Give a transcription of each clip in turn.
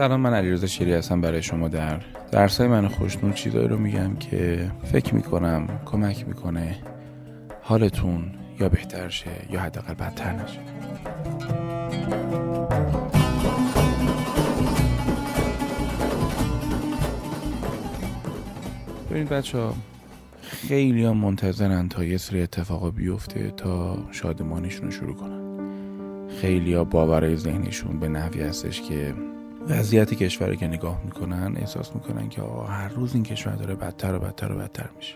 سلام من علیرضا شیری هستم برای شما در درسای من خوشنون چیزایی رو میگم که فکر می‌کنم کمک می‌کنه حالتون یا بهتر شه یا حداقل بدتر نشه. ببینید بچه ها خیلی هم منتظرن تا یه سری اتفاقا بیفته تا شادمانیشون رو شروع کنن. خیلی ها باورای ذهنیشون به نحوی هستش که وضعیت کشور که نگاه می‌کنن احساس می‌کنن که هر روز این کشور داره بدتر و بدتر و بدتر میشه.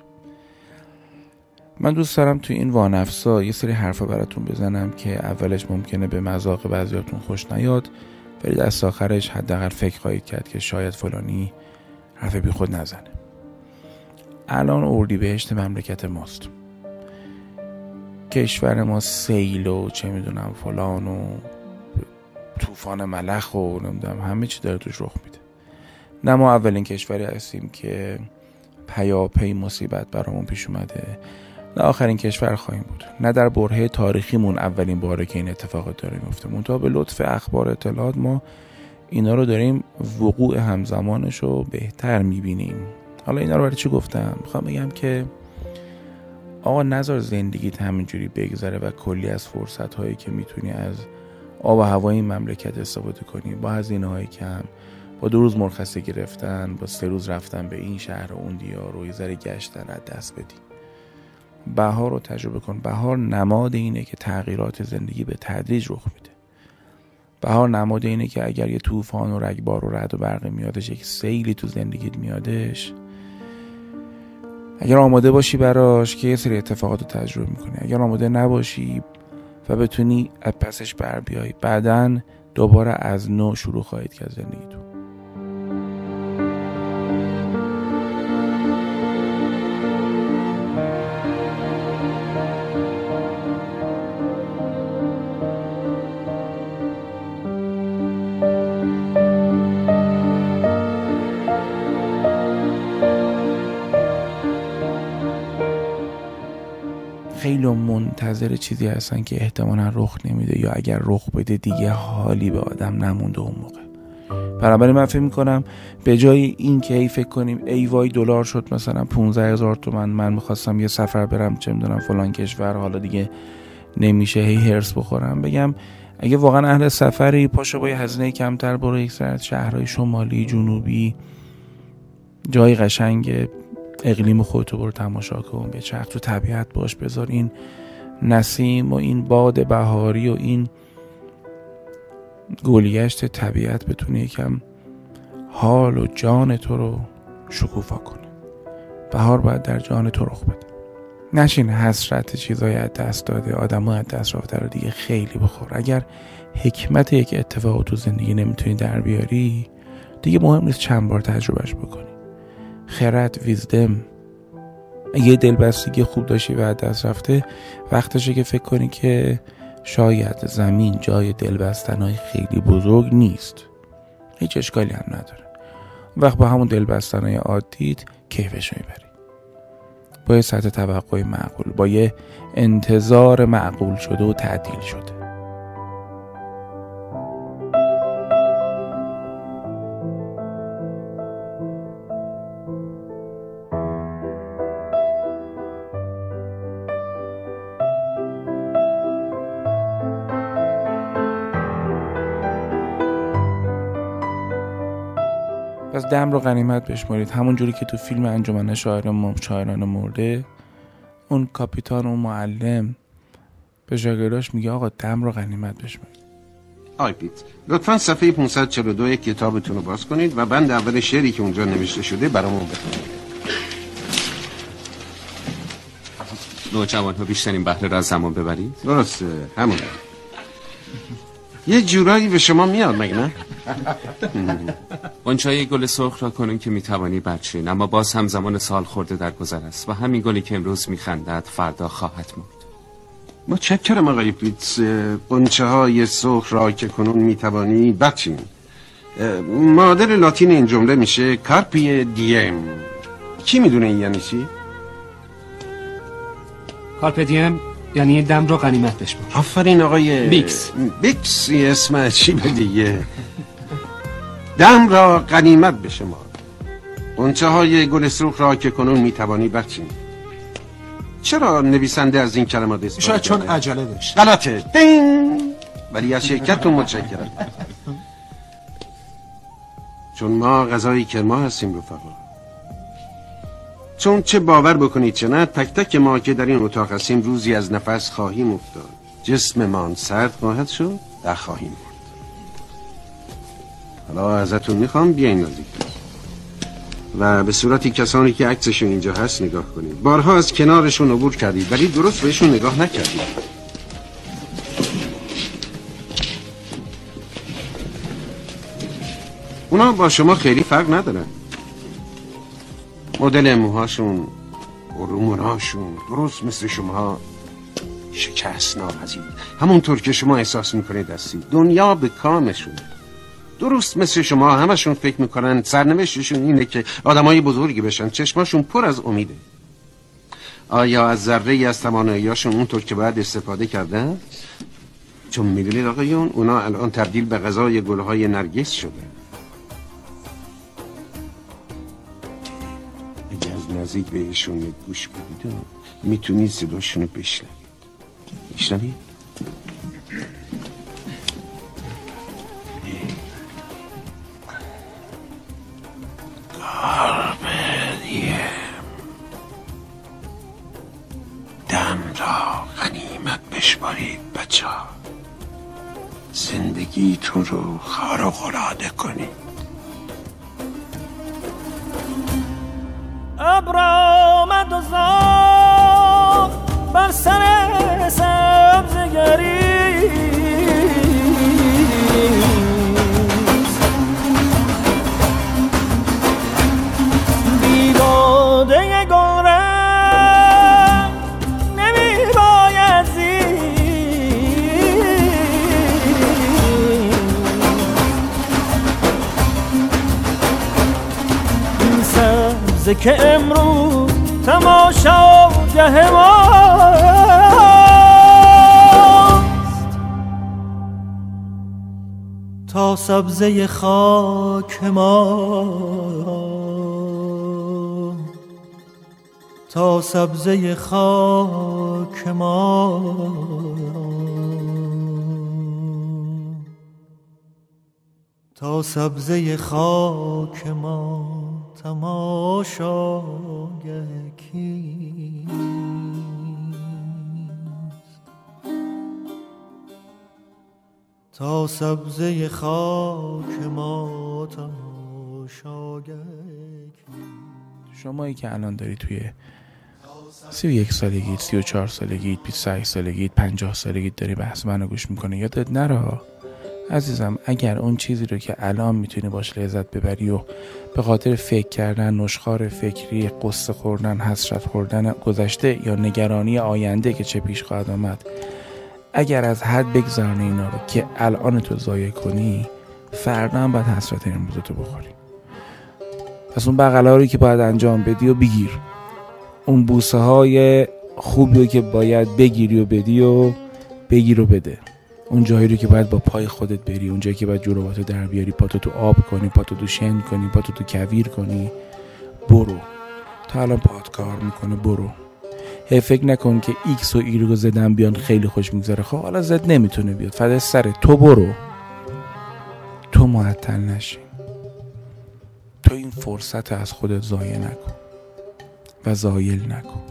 من دوست دارم تو این وانفسا یه سری حرفا براتون بزنم که اولش ممکنه به مذاق بعضیاتون خوش نیاد ولی دست آخرش حداقل فکر خواهید کرد که شاید فلانی حرف بی خود نزنه. الان اردی بهشت مملکت ماست. کشور ما سیل و چه می‌دونم فلان و طوفان ملخ و نمی‌دونم همه چی داره توش رخ میده. نه ما اولین کشوری هستیم که پیاپی مصیبت برامون پیش اومده. نه آخرین کشور خواهیم بود. نه در برهه تاریخیمون اولین باره که این اتفاقات داره میفته منتها به لطف اخبار اطلاعات ما اینا رو داریم وقوع همزمانش رو بهتر می‌بینیم. حالا اینا رو برای چی گفتم؟ می‌خوام بگم که آقا نظر زندگیت همینجوری بگذره و کلی از فرصت هایی که می‌تونی از آب و هوای این مملکت استفاده کنی با هزینه های کم با دو روز مرخصی گرفتن با سه روز رفتن به این شهر و اون دیار یه ذره گشتن از دست بدی بهار رو تجربه کن. بهار نماد اینه که تغییرات زندگی به تدریج رخ میده. بهار نماد اینه که اگر یه طوفان و رگبار و رعد و برقی میادش یک سیلی تو زندگیت میادش اگر آماده باشی براش که یه سری اتفاقات رو تجربه می‌کنی. اگر آماده نباشی و بتونی از پسش بر بیای. بعدا دوباره از نو شروع خواهید کرد زندگیتون. خیلی منتظر چیزی هستن که احتمالا رخ نمیده یا اگر رخ بده دیگه حالی به آدم نمونده اون موقع. بنابراین من فکر می‌کنم به جای این که ای فکر کنیم ای وای دلار شد مثلا 15 هزار تومن من می‌خواستم یه سفر برم چه می‌دونم فلان کشور حالا دیگه نمیشه هی هرس بخورم. بگم اگه واقعا اهل سفری پاشو با یه هزینه کمتر برو یک سر شهرهای شمالی جنوبی جای قشنگ اقلیم خودتو برو تماشا کن به چرخ تو طبیعت باش بذار این نسیم و این باد بهاری و این گلیشت طبیعت بتونه یکم حال و جان تو رو شکوفا کنه. بهار باید در جان تو رخ بده. نشین حسرت چیزای از دست داده آدم از دست رفته رو دیگه خیلی بخور. اگر حکمت یک اتفاق تو زندگی نمی‌تونی در بیاری دیگه مهم نیست چند بار تجربهش بکنی. خرد ویزدم. یه دلبستگی خوب داشتی و دست رفته وقتشه که فکر کنی که شاید زمین جای دلبستنهای خیلی بزرگ نیست. هیچ اشکالی هم نداره. وقت با همون دلبستنهای عادیت کیفش می‌بری. با یه سطح توقع معقول با یه انتظار معقول شده و تعدیل شده. پس دم رو غنیمت بشمارید. همون جوری که تو فیلم انجمن شاعران شاعران مرده اون کاپیتان و معلم به شاگرداش میگه آقا دم رو غنیمت بشمارید. آی پیت لطفا صفحه 542 کتابتون رو باز کنید و بند اول شعری که اونجا نوشته شده برامون بخونید. نوجوان ها بیشترین بهره را از زمان ببرید؟ درسته همون. یه جورایی به شما میاد مگه نه؟ اونچای گل سرخ را کنون که می‌توانی بچین. اما باز هم زمان سال خورده در گذر است و همین گلی که امروز میخندد فردا خواهد مرد. ما چکرم آقای پیتس قنچه های سرخ را که کنون می‌توانی بچین. مادر لاتین این جمله میشه کارپی دیم. کی می‌دونه این یعنی چی؟ کارپ دیم یعنی دم رو غنیمت بشمار. آفرین آقای بیکس. بیکس. یه اسم عجیبه دیگه. دم را غنیمت به شما. قنچه های گل سرخ را که کنون می‌توانی بچین چرا نویسنده از این کلمات استفاده شاید چون؟ عجله داشت. غلطه. دین. ولی از شرکتتون متشکرم. چون ما غذای کرما هستیم رفقا. چون چه باور بکنید چه نه تک تک ما که در این اتاق هستیم روزی از نفس خواهیم افتاد. جسممان سرد خواهد شد در خواهیم حالا ازتون می‌خوام بیاین نزدیک و به صورتی کسانی که عکسشون اینجا هست نگاه کنید. بارها از کنارشون عبور کردید ولی درست بهشون نگاه نکردید. اونا با شما خیلی فرق ندارن. مدل موهاشون روموناشون درست مثل شما شکست ناپذیر همونطور که شما احساس می‌کنید هستید. دنیا به کامشون. درست مثل شما. همشون فکر می‌کنن سرنوشتشون اینه که آدمای بزرگی بشن. چشماشون پر از امیده. آیا از ذره ای از تواناییاشون اونطور که باید استفاده کردن؟ چون می‌دونید آقایون اونا الان تبدیل به غذای گلهای نرگس شده. اگه از نزدیک بهشون گوش بدید می‌تونید صداشون رو بشنوید؟ زندگیتون رو خارق العاده کنید ابر آمد و بر سر سبزگری سبزه که امروز تماشاگه ماست. تا سبزه خاک ما. تا سبزه خاک ما. تا سبزه خاک ما. تماشاگه کیست تا سبزه خاک ما تماشاگه شمایی که الان داری توی سی و یک سالگیت سی و چهار سالگیت بیست سالگیت پنجاه سالگیت داری بحث منو گوش می‌کنه یادت نره؟ عزیزم اگر اون چیزی رو که الان می‌تونی باش لذت ببری و به خاطر فکر کردن نشخار فکری قصه خوردن حسرت خوردن گذشته یا نگرانی آینده که چه پیش خواهد آمد اگر از حد بگذرانی اینا رو که الان تو ضایع کنی فردا هم باید حسرت امروز تو بخوری. پس اون بغلا رو که باید انجام بدی و بگیر. اون بوسه های خوبی رو که باید بگیری و بدی و بگیر و بده. اون جایی رو که باید با پای خودت بری اون جایی که باید جوراباتو در بیاری پاتو تو آب کنی پاتو تو شن کنی پاتو تو کویر کنی. برو. تا الان پات کار می‌کنه برو. هی فکر نکن که ایکس و وای رو زدن بیان خیلی خوش میگذره. خب حالا زد نمی‌تونه بیاد. فدای سر تو برو. تو معطل نشی. تو این فرصت از خودت ضایع نکن و زایل نکن.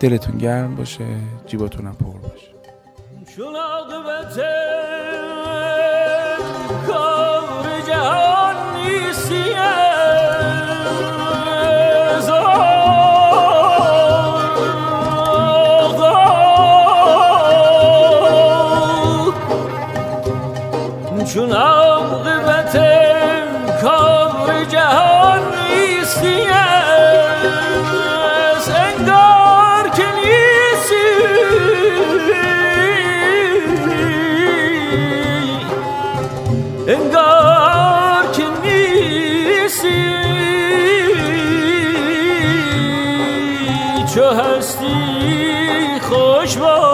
دلتون گرم باشه جیباتون هم پر باشه. چو هستی خوش باش